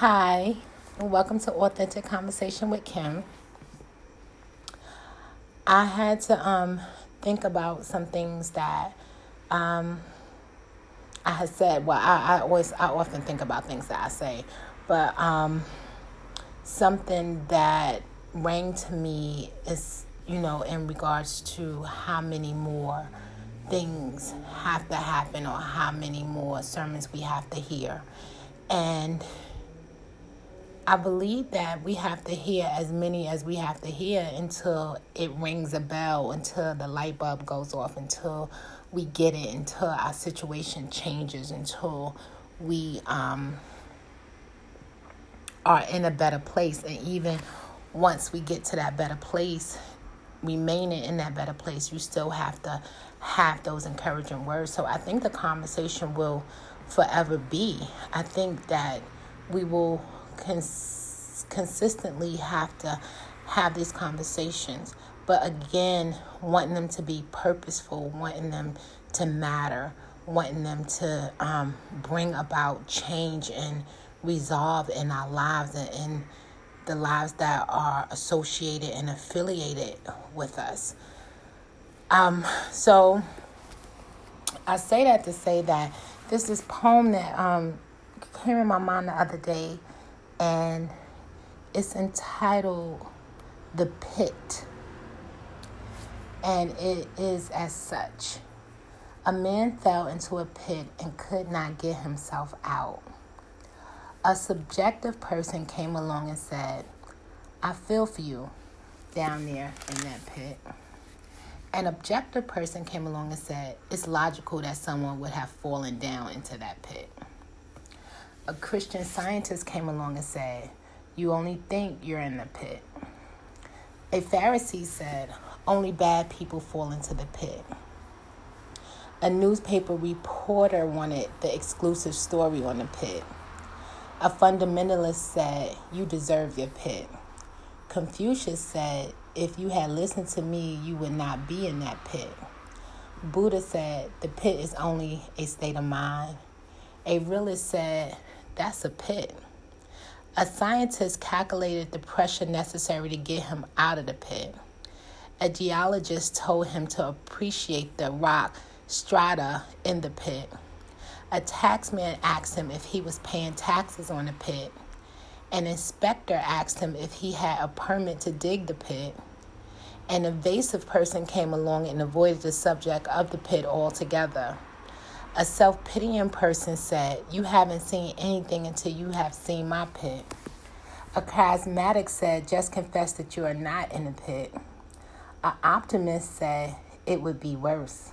Hi, welcome to Authentic Conversation with Kim. I had to um, think about some things that um, I had said. Well, I, I always, I often think about things that I say, but um, something that rang to me is, you know, in regards to how many more things have to happen or how many more sermons we have to hear. And I believe that we have to hear as many as we have to hear until it rings a bell, until the light bulb goes off, until we get it, until our situation changes, until we um, are in a better place. And even once we get to that better place, remaining in that better place, you still have to have those encouraging words. So I think the conversation will forever be. I think that we will cons- consistently have to have these conversations. But again, wanting them to be purposeful, wanting them to matter, wanting them to um, bring about change and resolve in our lives and in the lives that are associated and affiliated with us. Um, so I say that to say that this poem that um, came in my mind the other day and it's entitled The Pit. And it is as such A man fell into a pit and could not get himself out. A subjective person came along and said, I feel for you down there in that pit. An objective person came along and said, It's logical that someone would have fallen down into that pit a Christian scientist came along and said, You only think you're in the pit. A Pharisee said, Only bad people fall into the pit. A newspaper reporter wanted the exclusive story on the pit. A fundamentalist said, You deserve your pit. Confucius said, If you had listened to me, you would not be in that pit. Buddha said, The pit is only a state of mind. A realist said, that's a pit. A scientist calculated the pressure necessary to get him out of the pit. A geologist told him to appreciate the rock strata in the pit. A taxman asked him if he was paying taxes on the pit. An inspector asked him if he had a permit to dig the pit. An evasive person came along and avoided the subject of the pit altogether. A self pitying person said, You haven't seen anything until you have seen my pit. A charismatic said, Just confess that you are not in the pit. An optimist said, It would be worse.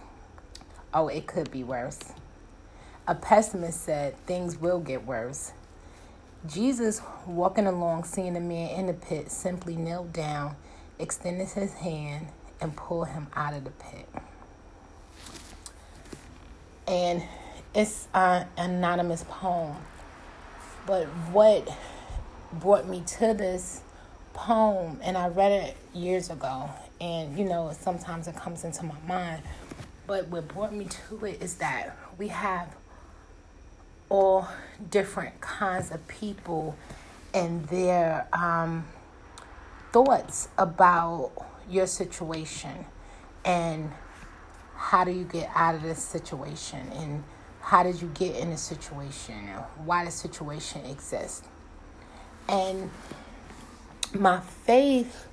Oh, it could be worse. A pessimist said, Things will get worse. Jesus, walking along, seeing a man in the pit, simply knelt down, extended his hand, and pulled him out of the pit and it's an anonymous poem. But what brought me to this poem, and I read it years ago, and you know, sometimes it comes into my mind. But what brought me to it is that we have all different kinds of people and their um, thoughts about your situation and how do you get out of this situation and how did you get in the situation why the situation exists and my faith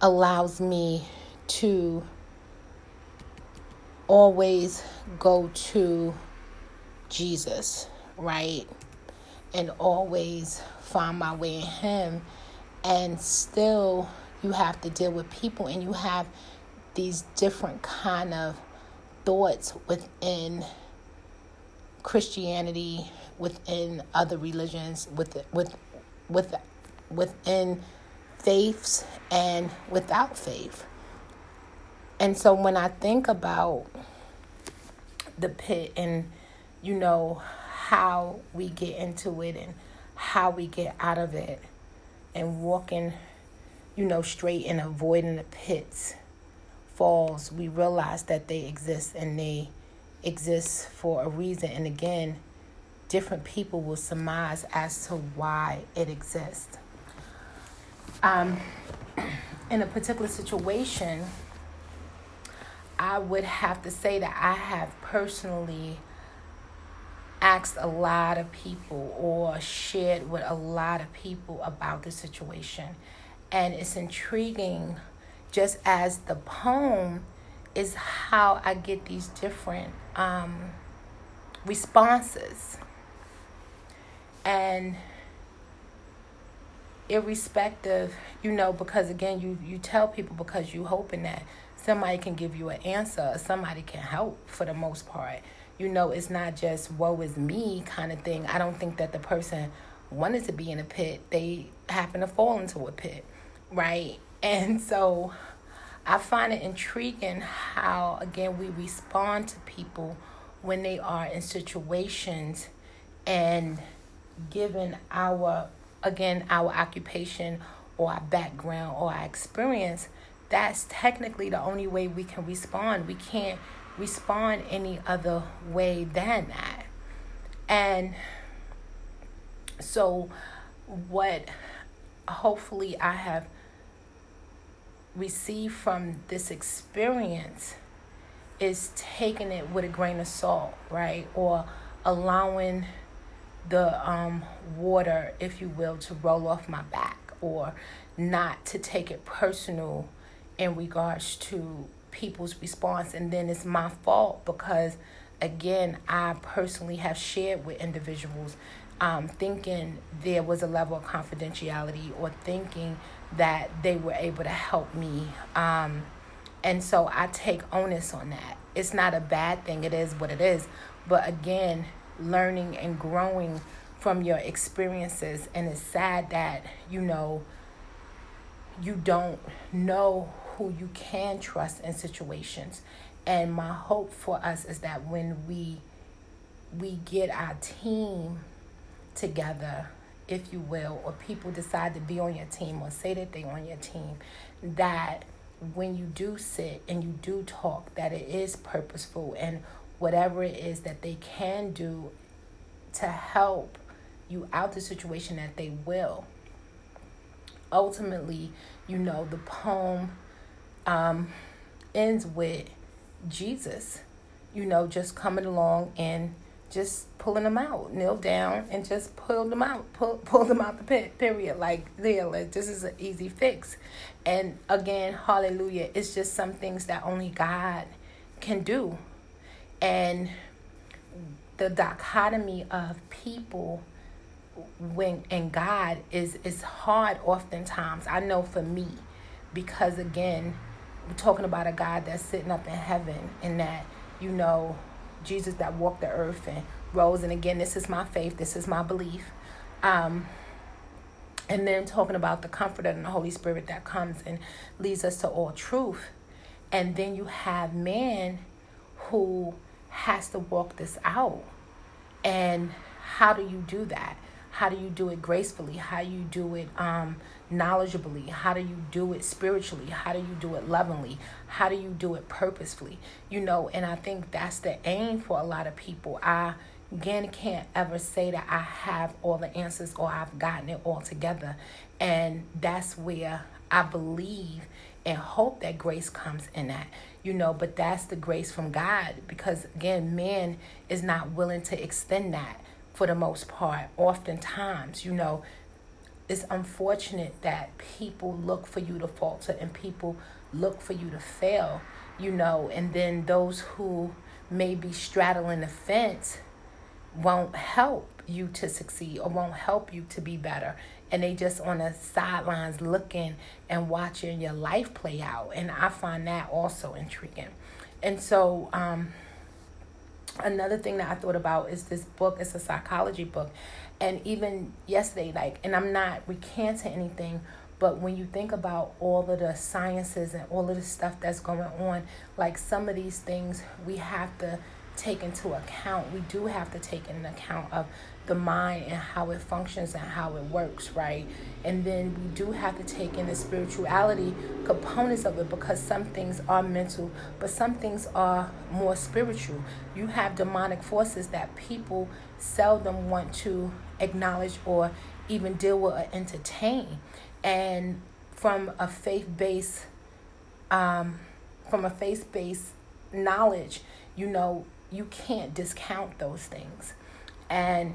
allows me to always go to Jesus, right? And always find my way in Him. And still, you have to deal with people and you have these different kind of thoughts within Christianity, within other religions, with with with within faiths and without faith. And so when I think about the pit and you know how we get into it and how we get out of it and walking you know straight and avoiding the pits falls, we realize that they exist and they exist for a reason. And again, different people will surmise as to why it exists. Um, in a particular situation, I would have to say that I have personally asked a lot of people or shared with a lot of people about the situation. And it's intriguing, just as the poem is how I get these different um, responses. And irrespective, you know, because again, you, you tell people because you hoping that somebody can give you an answer, somebody can help for the most part you know, it's not just woe is me kind of thing. I don't think that the person wanted to be in a pit, they happen to fall into a pit, right? And so I find it intriguing how, again, we respond to people when they are in situations and given our, again, our occupation or our background or our experience, that's technically the only way we can respond. We can't respond any other way than that. And so, what hopefully I have received from this experience is taking it with a grain of salt, right? Or allowing the um, water, if you will, to roll off my back, or not to take it personal in regards to people's response and then it's my fault because again i personally have shared with individuals um, thinking there was a level of confidentiality or thinking that they were able to help me. Um, and so i take onus on that. It's not a bad thing. It is what it is. But again learning and growing from your experiences. And it's sad that you know you don't know who you can trust in situations. And my hope for us is that when we we get our team together, if you will, or people decide to be on your team or say that they're on your team, that when you do sit and you do talk, that it is purposeful and whatever it is that they can do to help you out the situation that they will. Ultimately, you know, the poem um, ends with Jesus, you know, just coming along and just pulling them out, kneel down and just pull them out, pull pull them out the pit. Period. Like there, like this is an easy fix. And again, hallelujah. It's just some things that only God can do, and the dichotomy of people when and God is is hard oftentimes. I know for me, because again, we're talking about a God that's sitting up in heaven and that, you know, Jesus that walked the earth and rose. And again, this is my faith, this is my belief. Um, and then talking about the comforter and the Holy Spirit that comes and leads us to all truth. And then you have man who has to walk this out. And how do you do that? How do you do it gracefully? How do you do it um, knowledgeably? How do you do it spiritually? How do you do it lovingly? How do you do it purposefully? You know, and I think that's the aim for a lot of people. I again can't ever say that I have all the answers or I've gotten it all together. And that's where I believe and hope that grace comes in that you know but that's the grace from god because again man is not willing to extend that for the most part. Oftentimes, you know, it's unfortunate that people look for you to falter and people look for you to fail, you know, and then those who may be straddling the fence won't help you to succeed or won't help you to be better. And they just on the sidelines looking and watching your life play out. And I find that also intriguing. And so, um, another thing that I thought about is this book. It's a psychology book. And even yesterday, like, and I'm not recanting anything, but when you think about all of the sciences and all of the stuff that's going on, like some of these things we have to take into account. We do have to take into account of the mind and how it functions and how it works, right? And then we do have to take in the spirituality components of it because some things are mental, but some things are more spiritual. You have demonic forces that people seldom want to acknowledge or even deal with or entertain. And from a faith based um, from a faith based knowledge, you know, you can't discount those things. And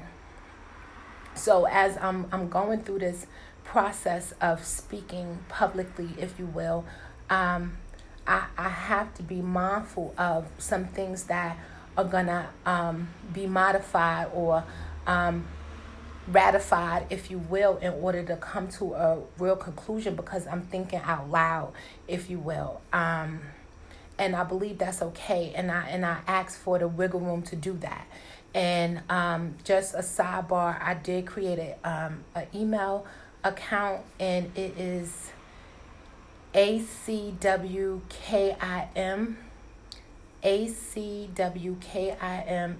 so as I'm I'm going through this process of speaking publicly, if you will, um, I, I have to be mindful of some things that are gonna um, be modified or um, ratified, if you will, in order to come to a real conclusion because I'm thinking out loud, if you will. Um, and I believe that's okay. And I and I ask for the wiggle room to do that. And um, just a sidebar, I did create a um, an email account, and it is acwkim acwkim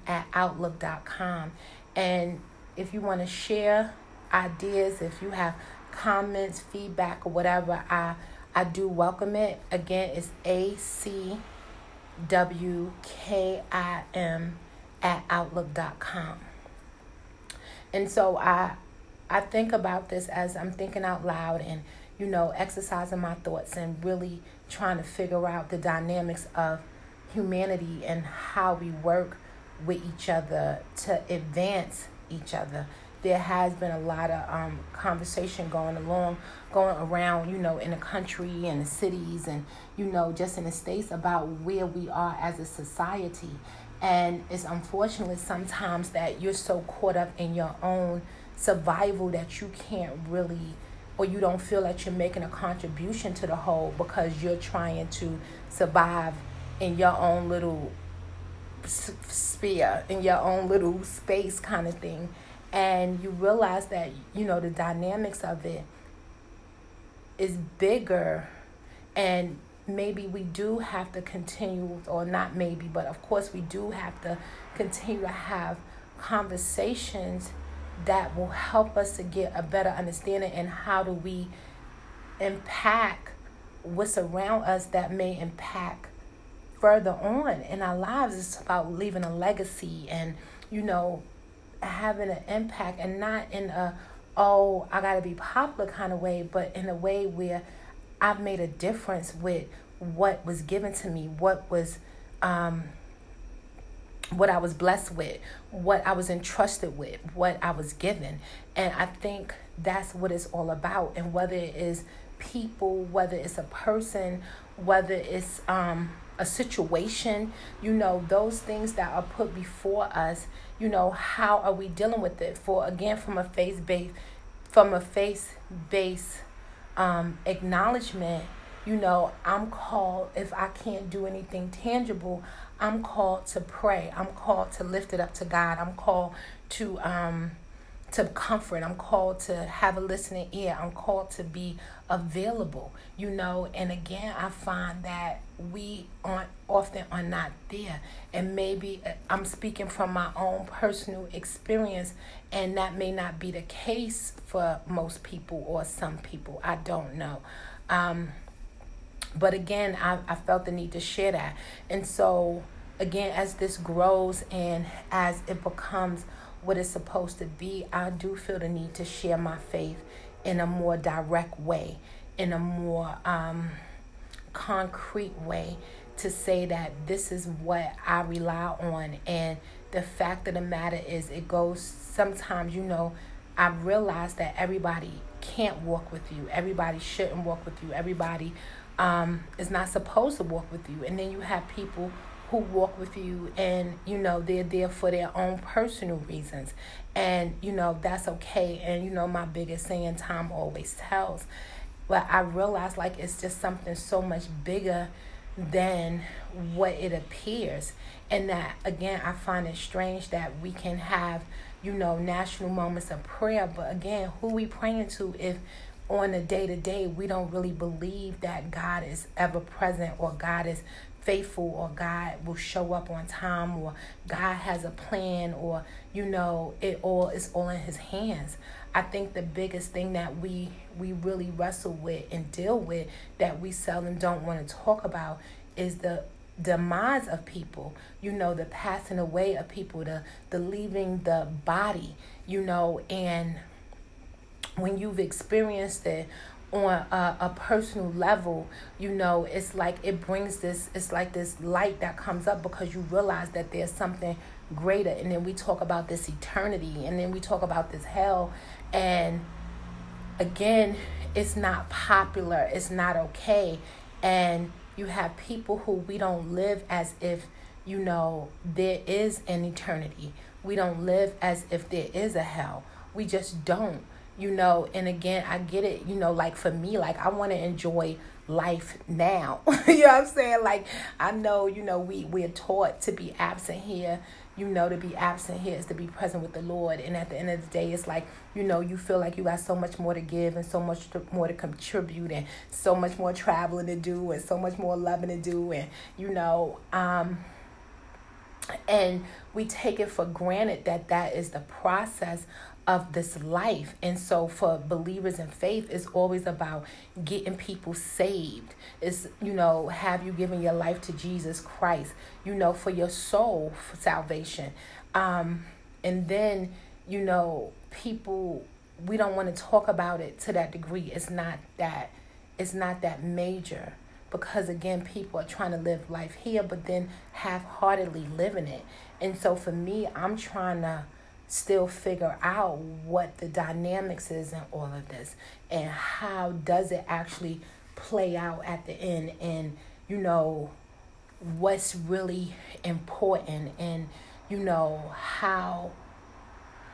at outlook.com and if you want to share ideas if you have comments feedback or whatever i I do welcome it. Again, it's A C W K I M at outlook.com. And so I I think about this as I'm thinking out loud and you know exercising my thoughts and really trying to figure out the dynamics of humanity and how we work with each other to advance each other there has been a lot of um, conversation going along, going around, you know, in the country and the cities and, you know, just in the states about where we are as a society. And it's unfortunate sometimes that you're so caught up in your own survival that you can't really, or you don't feel that you're making a contribution to the whole because you're trying to survive in your own little sphere, in your own little space kind of thing. And you realize that you know the dynamics of it is bigger. And maybe we do have to continue or not maybe but of course we do have to continue to have conversations that will help us to get a better understanding and how do we impact what's around us that may impact further on in our lives it's about leaving a legacy and you know having an impact and not in a oh I gotta be popular kind of way, but in a way where I've made a difference with what was given to me, what was um, what I was blessed with, what I was entrusted with, what I was given. And I think that's what it's all about. And whether it is people, whether it's a person, whether it's um, a situation, you know, those things that are put before us, you know, how are we dealing with it? For again, from a face based, from a face based um, acknowledgement, you know, I'm called, if I can't do anything tangible, I'm called to pray. I'm called to lift it up to God. I'm called to um, to comfort. I'm called to have a listening ear. I'm called to be available, you know. And again, I find that we aren't often are not there. And maybe uh, I'm speaking from my own personal experience, and that may not be the case for most people or some people. I don't know. Um, but again, I, I felt the need to share that. And so, again, as this grows and as it becomes what it's supposed to be, I do feel the need to share my faith in a more direct way, in a more um, concrete way, to say that this is what I rely on. And the fact of the matter is, it goes sometimes, you know, I realize that everybody can't walk with you, everybody shouldn't walk with you, everybody um, is not supposed to walk with you. And then you have people who walk with you and you know they're there for their own personal reasons. And you know that's okay. And you know my biggest saying time always tells. But i realize like it's just something so much bigger than what it appears. And that again i find it strange that we can have you know national moments of prayer. But again who we praying to if on a day to day we don't really believe that god is ever present or god is faithful or God will show up on time or God has a plan or you know it all is all in his hands. I think the biggest thing that we we really wrestle with and deal with that we seldom don't want to talk about is the demise of people you know the passing away of people the the leaving the body you know and when you've experienced it on a, a, personal level, you know, it's like it brings this, it's like this light that comes up because you realize that there's something greater. And then we talk about this eternity, and then we talk about this hell. And again, it's not popular, it's not okay. And you have people who we don't live as if, you know, there is an eternity. We don't live as if there is a hell. We just don't you know and again i get it you know like for me like i want to enjoy life now. You know what i'm saying? Like i know you know we we're taught to be absent here you know to be absent here is to be present with the lord. And at the end of the day it's like you know you feel like you got so much more to give and so much more to contribute and so much more traveling to do and so much more loving to do and you know um and we take it for granted that that is the process of this life. And so for believers in faith, it's always about getting people saved. It's, you know, have you given your life to Jesus Christ, you know, for your soul for salvation. Um, and then, you know, people we don't want to talk about it to that degree. It's not that it's not that major because again people are trying to live life here but then half-heartedly living it. And so for me, I'm trying to still figure out what the dynamics is in all of this and how does it actually play out at the end and you know what's really important and you know how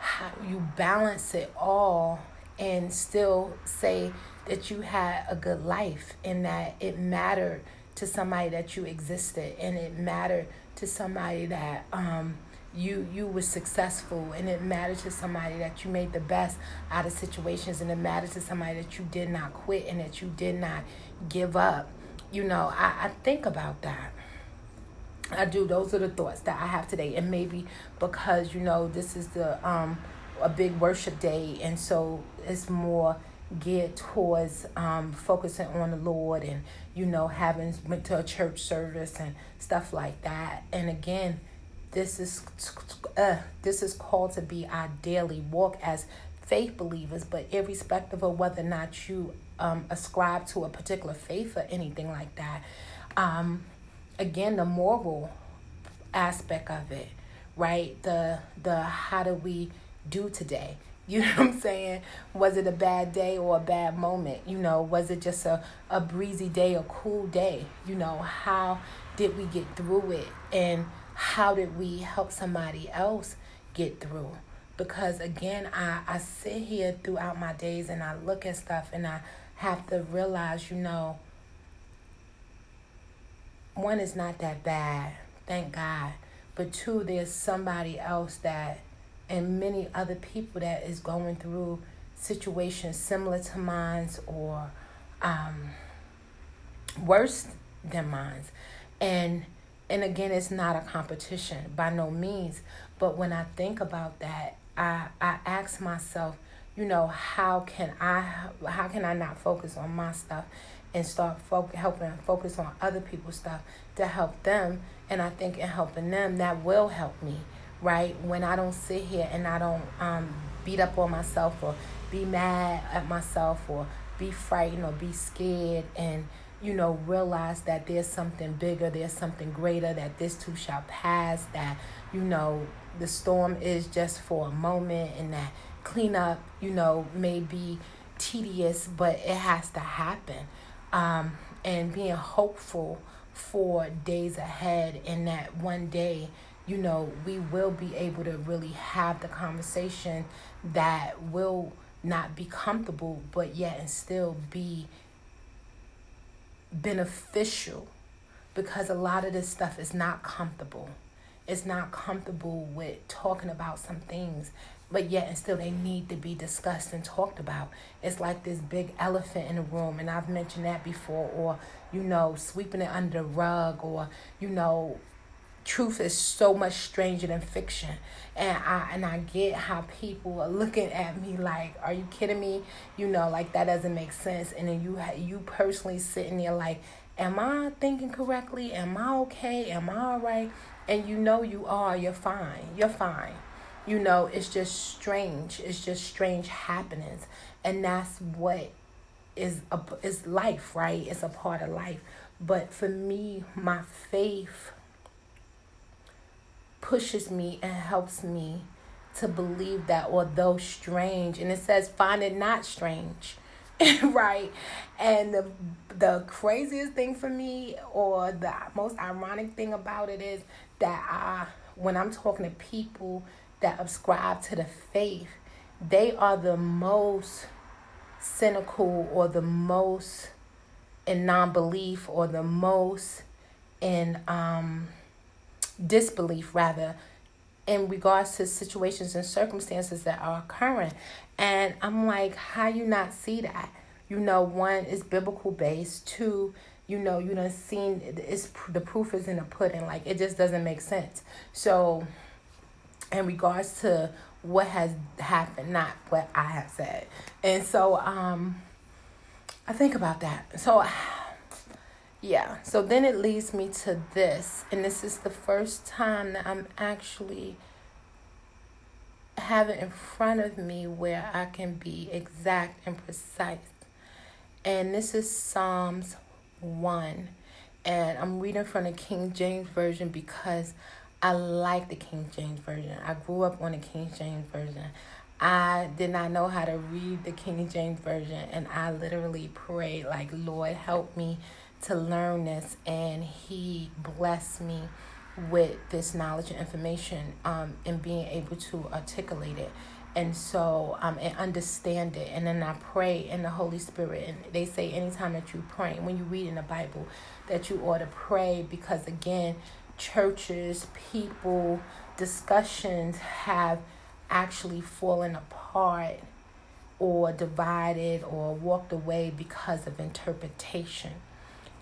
how you balance it all and still say that you had a good life and that it mattered to somebody that you existed and it mattered to somebody that um you you were successful and it mattered to somebody that you made the best out of situations and it mattered to somebody that you did not quit and that you did not give up. You know i, I think about that. I do. Those are the thoughts that i have today. And maybe because you know this is the um a big worship day and so it's more geared towards um, focusing on the Lord and you know having went to a church service and stuff like that. And again, this is uh, this is called to be our daily walk as faith believers, but irrespective of whether or not you um, ascribe to a particular faith or anything like that, um, again, the moral aspect of it, right? The the how do we do today? You know what I'm saying? Was it a bad day or a bad moment? You know, was it just a, a breezy day, a cool day? You know, how did we get through it? And how did we help somebody else get through? Because again, I, I sit here throughout my days and I look at stuff and I have to realize, you know, one is not that bad, thank God. But two, there's somebody else that, and many other people that is going through situations similar to mine's or um, worse than mine's. And and again it's not a competition by no means but when i think about that i i ask myself you know how can i how can i not focus on my stuff and start fo- helping focus on other people's stuff to help them? And i think in helping them that will help me right? When i don't sit here and i don't um, beat up on myself or be mad at myself or be frightened or be scared and you know, realize that there's something bigger, there's something greater, that this too shall pass, that, you know, the storm is just for a moment and that cleanup, you know, may be tedious, but it has to happen. Um, and being hopeful for days ahead and that one day, you know, we will be able to really have the conversation that will not be comfortable, but yet and still be beneficial because a lot of this stuff is not comfortable. It's not comfortable with talking about some things but yet and still they need to be discussed and talked about. It's like this big elephant in the room, and I've mentioned that before, or you know, sweeping it under the rug, or you know, truth is so much stranger than fiction. And I and I get how people are looking at me like, "Are you kidding me?" You know, like that doesn't make sense. And then you you personally sitting there like, "Am I thinking correctly? Am I okay? Am I all right?" And you know you are. You're fine. You're fine you know it's just strange it's just strange happenings and that's what is a, is life right it's a part of life but for me my faith pushes me and helps me to believe that although strange and it says find it not strange right? And the the craziest thing for me or the most ironic thing about it is that I when I'm talking to people that subscribe to the faith, they are the most cynical or the most in non belief or the most in um, disbelief, rather, in regards to situations and circumstances that are occurring. And I'm like, how you not see that? You know, one is biblical based, two, you know, you done seen it's the proof is in the pudding. Like it just doesn't make sense. So in regards to what has happened, not what I have said. And so um I think about that. So yeah, so then it leads me to this, and this is the first time that I'm actually have it in front of me where I can be exact and precise. And this is Psalms 1. And I'm reading from the King James Version because I like the King James Version. I grew up on the King James Version. I did not know how to read the King James Version, and I literally prayed, like, Lord, help me to learn this. And He blessed me with this knowledge and information um, and being able to articulate it and so um and understand it and then i pray in the holy spirit and they say anytime that you pray when you read in the bible that you ought to pray because again churches, people, discussions have actually fallen apart or divided or walked away because of interpretation.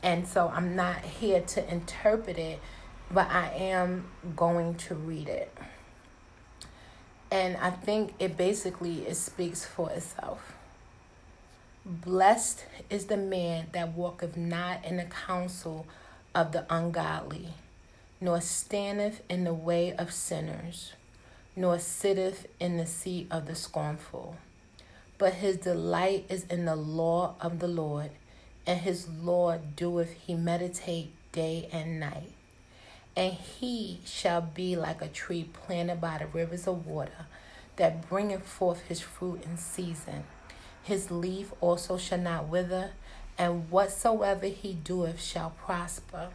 And so I'm not here to interpret it, but I am going to read it. And I think it basically it speaks for itself. Blessed is the man that walketh not in the counsel of the ungodly nor standeth in the way of sinners, nor sitteth in the seat of the scornful. But his delight is in the law of the Lord, and his Lord doeth he meditate day and night. And he shall be like a tree planted by the rivers of water, that bringeth forth his fruit in season. His leaf also shall not wither, and whatsoever he doeth shall prosper.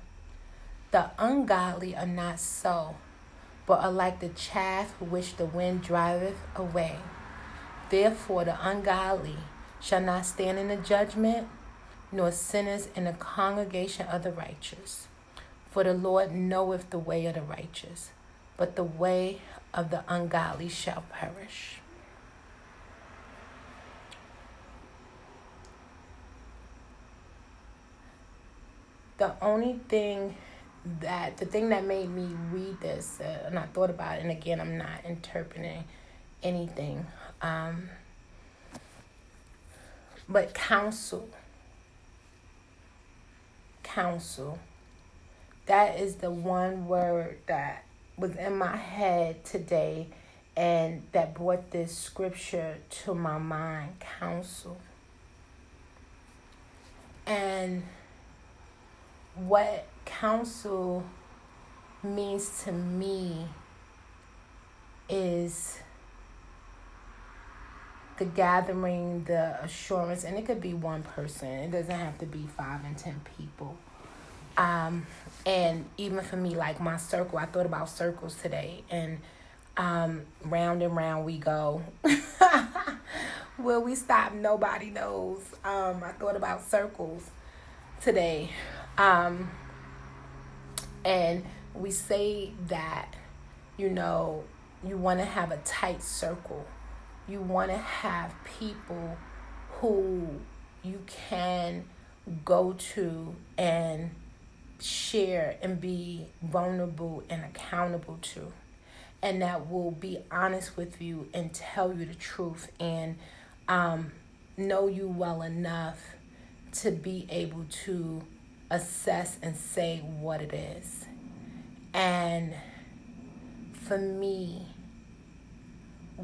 The ungodly are not so, but are like the chaff which the wind driveth away. Therefore, the ungodly shall not stand in the judgment, nor sinners in the congregation of the righteous. For the Lord knoweth the way of the righteous, but the way of the ungodly shall perish. The only thing that the thing that made me read this uh, and I thought about it, and again, I'm not interpreting anything, um, but counsel, counsel, that is the one word that was in my head today and that brought this scripture to my mind counsel. And what counsel means to me is the gathering, the assurance, and it could be one person. It doesn't have to be five and ten people. Um, and even for me, like my circle, I thought about circles today, and um, round and round we go. Will we stop? Nobody knows. Um, I thought about circles today. Um, and we say that, you know, you want to have a tight circle. You want to have people who you can go to and share and be vulnerable and accountable to. And that will be honest with you and tell you the truth and um, know you well enough to be able to assess and say what it is. And for me,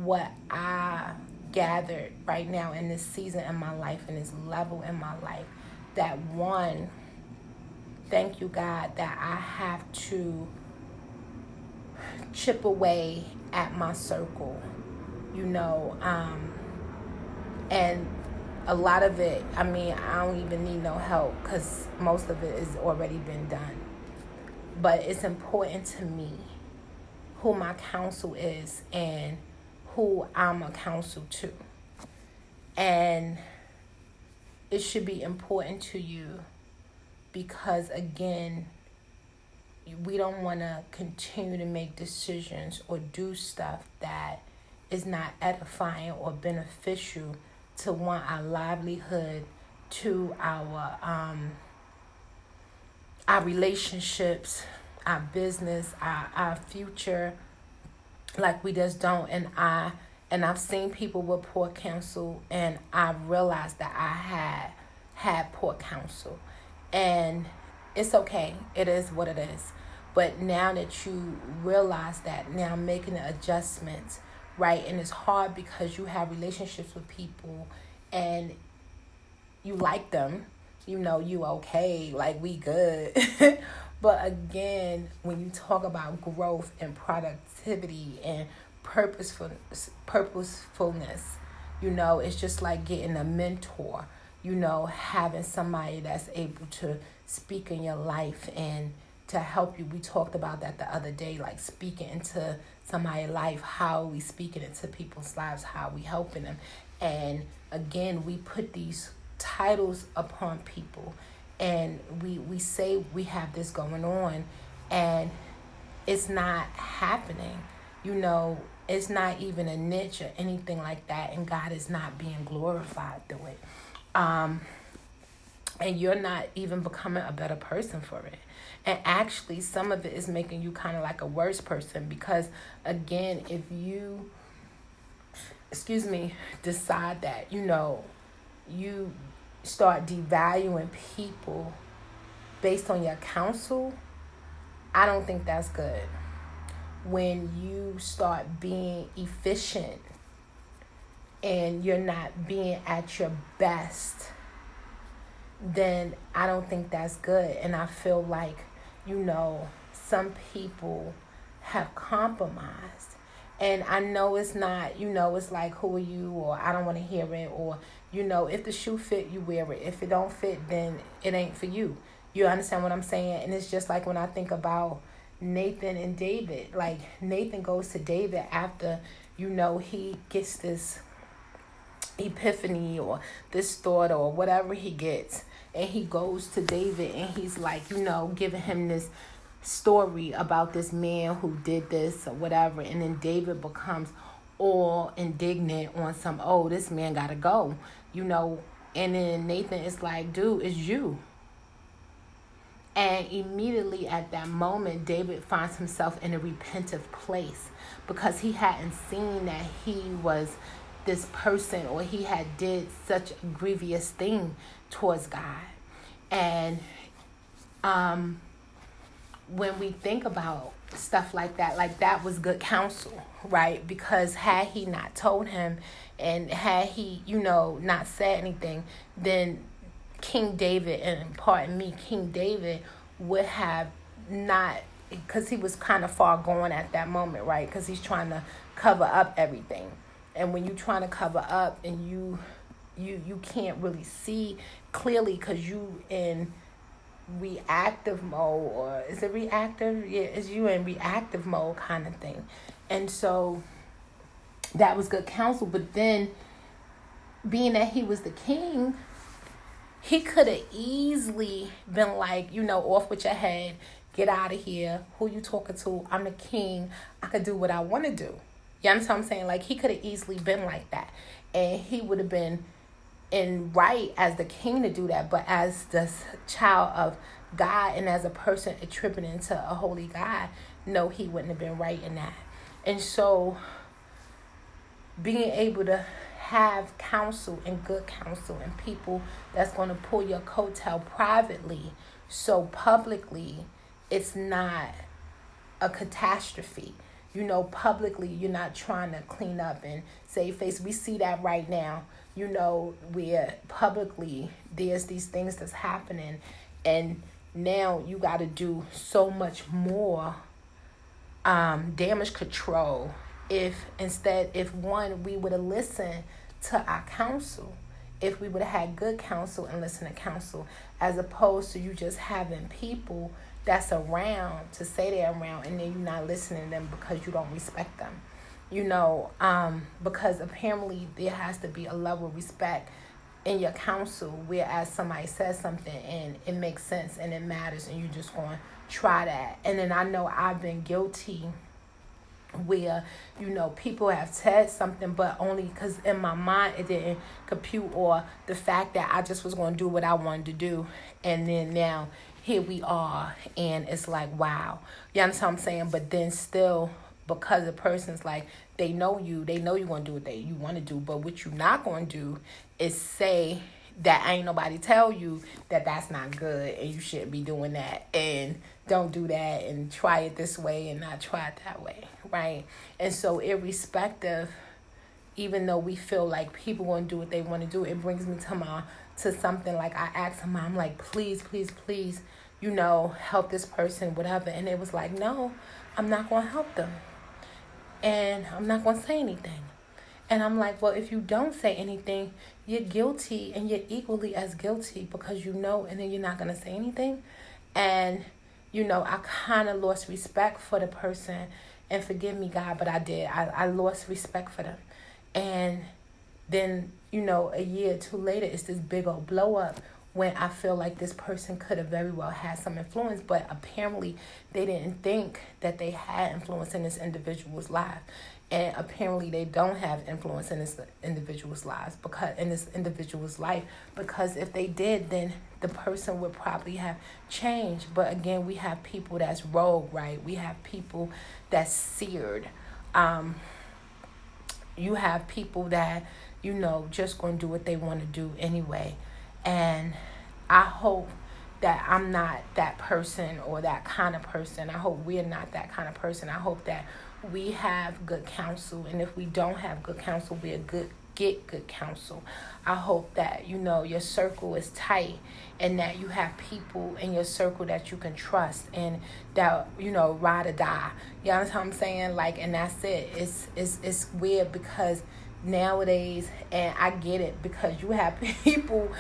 what I gathered right now in this season in my life and this level in my life, that one, thank you, God, that I have to chip away at my circle, you know, um, and a lot of it, I mean, I don't even need no help because most of it has already been done. But it's important to me who my counsel is and who I'm a counsel to. And it should be important to you because, again, we don't want to continue to make decisions or do stuff that is not edifying or beneficial to one our livelihood to our um our relationships our business our our future like we just don't and i and i've seen people with poor counsel and i realized that i had had poor counsel. And it's okay. It is what it is. But now that you realize that now making the adjustments right? And it's hard because you have relationships with people and you like them, you know, you okay, like we good. but again, when you talk about growth and productivity and purposefulness, purposefulness, you know, it's just like getting a mentor, you know, having somebody that's able to speak in your life and to help you. We talked about that the other day, like speaking into somebody's life, how we speaking into people's lives, how we helping them. And again, we put these titles upon people and we we say we have this going on and it's not happening. You know, it's not even a niche or anything like that and God is not being glorified through it. Um and you're not even becoming a better person for it and actually some of it is making you kind of like a worse person because again if you excuse me decide that you know you start devaluing people based on your counsel i don't think that's good when you start being efficient and you're not being at your best then I don't think that's good. And I feel like you know, some people have compromised. And I know it's not, you know, it's like, who are you? Or I don't want to hear it. Or, you know, if the shoe fit, you wear it. If it don't fit, then it ain't for you. You understand what I'm saying? And it's just like when I think about Nathan and David. Like, Nathan goes to David after, you know, he gets this epiphany or this thought or whatever he gets and he goes to David and he's like, you know, giving him this story about this man who did this or whatever. And then David becomes all indignant on some, oh, this man got to go, you know. And then Nathan is like, dude, it's you. And immediately at that moment, David finds himself in a repentive place because he hadn't seen that he was this person or he had did such a grievous thing towards God. And um, when we think about stuff like that, like that was good counsel, right? Because had he not told him and had he, you know, not said anything, then King David, and pardon me, King David would have not because he was kind of far gone at that moment, right? Because he's trying to cover up everything and when you're trying to cover up and you you you can't really see clearly because you in reactive mode or is it reactive yeah is you in reactive mode kind of thing and so that was good counsel but then being that he was the king he could have easily been like you know off with your head get out of here who you talking to i'm the king i could do what i want to do You understand what I'm saying? Like he could have easily been like that. And he would have been in right as the king to do that, but as the child of God and as a person attributing to a holy God, no, he wouldn't have been right in that. And so being able to have counsel and good counsel and people that's going to pull your coattail privately so publicly it's not a catastrophe. You know publicly you're not trying to clean up and save face. We see that right now. You know where publicly there's these things that's happening. And now you got to do so much more um, damage control. If instead if one we would have listened to our counsel if we would have had good counsel and listened to counsel as opposed to you just having people that's around to say they're around and then you're not listening to them because you don't respect them. You know um, because apparently there has to be a level of respect in your counsel whereas somebody says something and it makes sense and it matters and you're just going try that. And then i know i've been guilty where you know people have said something but only because in my mind it didn't compute or the fact that i just was going to do what i wanted to do. And then now here we are and it's like wow. You understand what i'm saying? But then still because the person's like they know you they know you're going to do what they you want to do. But what you're not going to do is say that ain't nobody tell you that that's not good and you shouldn't be doing that. And don't do that and try it this way and not try it that way right? And so irrespective even though we feel like people want to do what they want to do it brings me to my to something like i asked him i'm like please please please you know help this person whatever and it was like no i'm not going to help them and i'm not going to say anything and i'm like well if you don't say anything you're guilty and you're equally as guilty because you know and then you're not going to say anything and you know i kind of lost respect for the person and forgive me god but i did. I, I lost respect for them. And then you know a year or two later it's this big old blow up when i feel like this person could have very well had some influence but apparently they didn't think that they had influence in this individual's life and apparently they don't have influence in this individual's lives because in this individual's life. Because if they did then the person would probably have changed. But again we have people that's rogue right? We have people that's seared. Um you have people that you know just going to do what they want to do anyway. And i hope that i'm not that person or that kind of person. I hope we're not that kind of person. I hope that we have good counsel and if we don't have good counsel we're good get good counsel. I hope that you know your circle is tight and that you have people in your circle that you can trust and that you know ride or die. You know what i'm saying? Like and that's it. It's it's it's weird because nowadays and i get it because you have people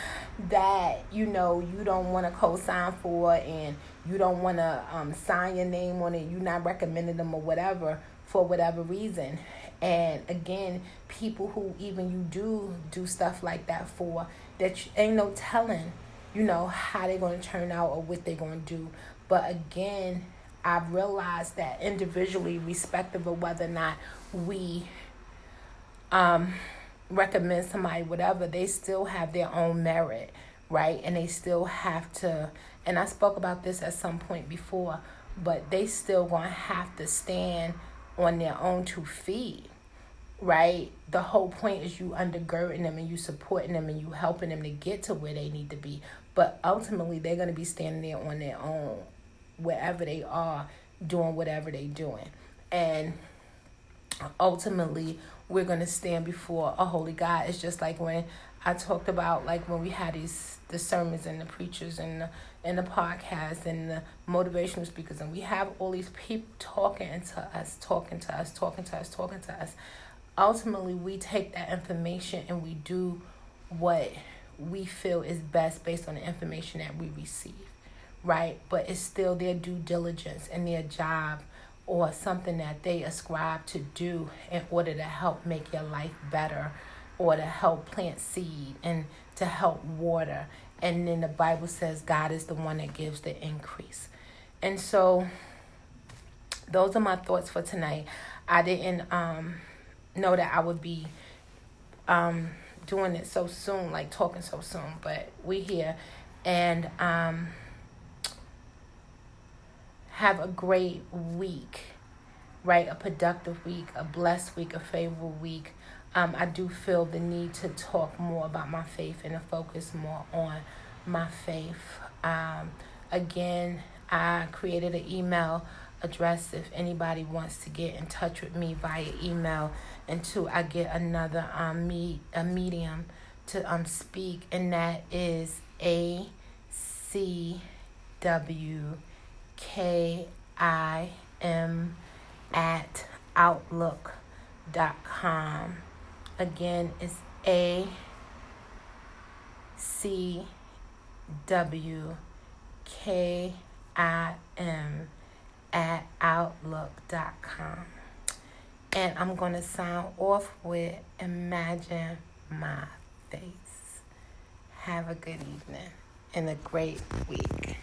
that you know you don't want to co-sign for and you don't want to um, sign your name on it, you're not recommending them or whatever for whatever reason. And again, people who even you do do stuff like that for, that you, ain't no telling, you know, how they're going to turn out or what they're going to do. But again, I've realized that individually, respective of whether or not we um, recommend somebody, whatever, they still have their own merit, right? And they still have to and I spoke about this at some point before, but they still gonna have to stand on their own two feet, right? The whole point is you undergirding them and you supporting them and you helping them to get to where they need to be. But ultimately, they're gonna be standing there on their own, wherever they are, doing whatever they're doing, and ultimately, we're gonna stand before a holy God. It's just like when I talked about like when we had these the sermons and the preachers and the, and the podcast and the motivational speakers and we have all these people talking to us, talking to us, talking to us, talking to us. Ultimately, we take that information and we do what we feel is best based on the information that we receive, right? But it's still their due diligence and their job or something that they ascribe to do in order to help make your life better or to help plant seed and to help water. And then the Bible says God is the one that gives the increase. And so those are my thoughts for tonight. I didn't um know that I would be um, doing it so soon, like talking so soon. But we here, and um, have a great week, right? A productive week, a blessed week, a favorable week. Um, I do feel the need to talk more about my faith and to focus more on my faith. Um, again, I created an email address if anybody wants to get in touch with me via email until I get another um meet a medium to um speak and that is A C W K I M at outlook dot com. Again it's A C W K I M at outlook.com. And I'm going to sign off with Imagine My Face. Have a good evening and a great week.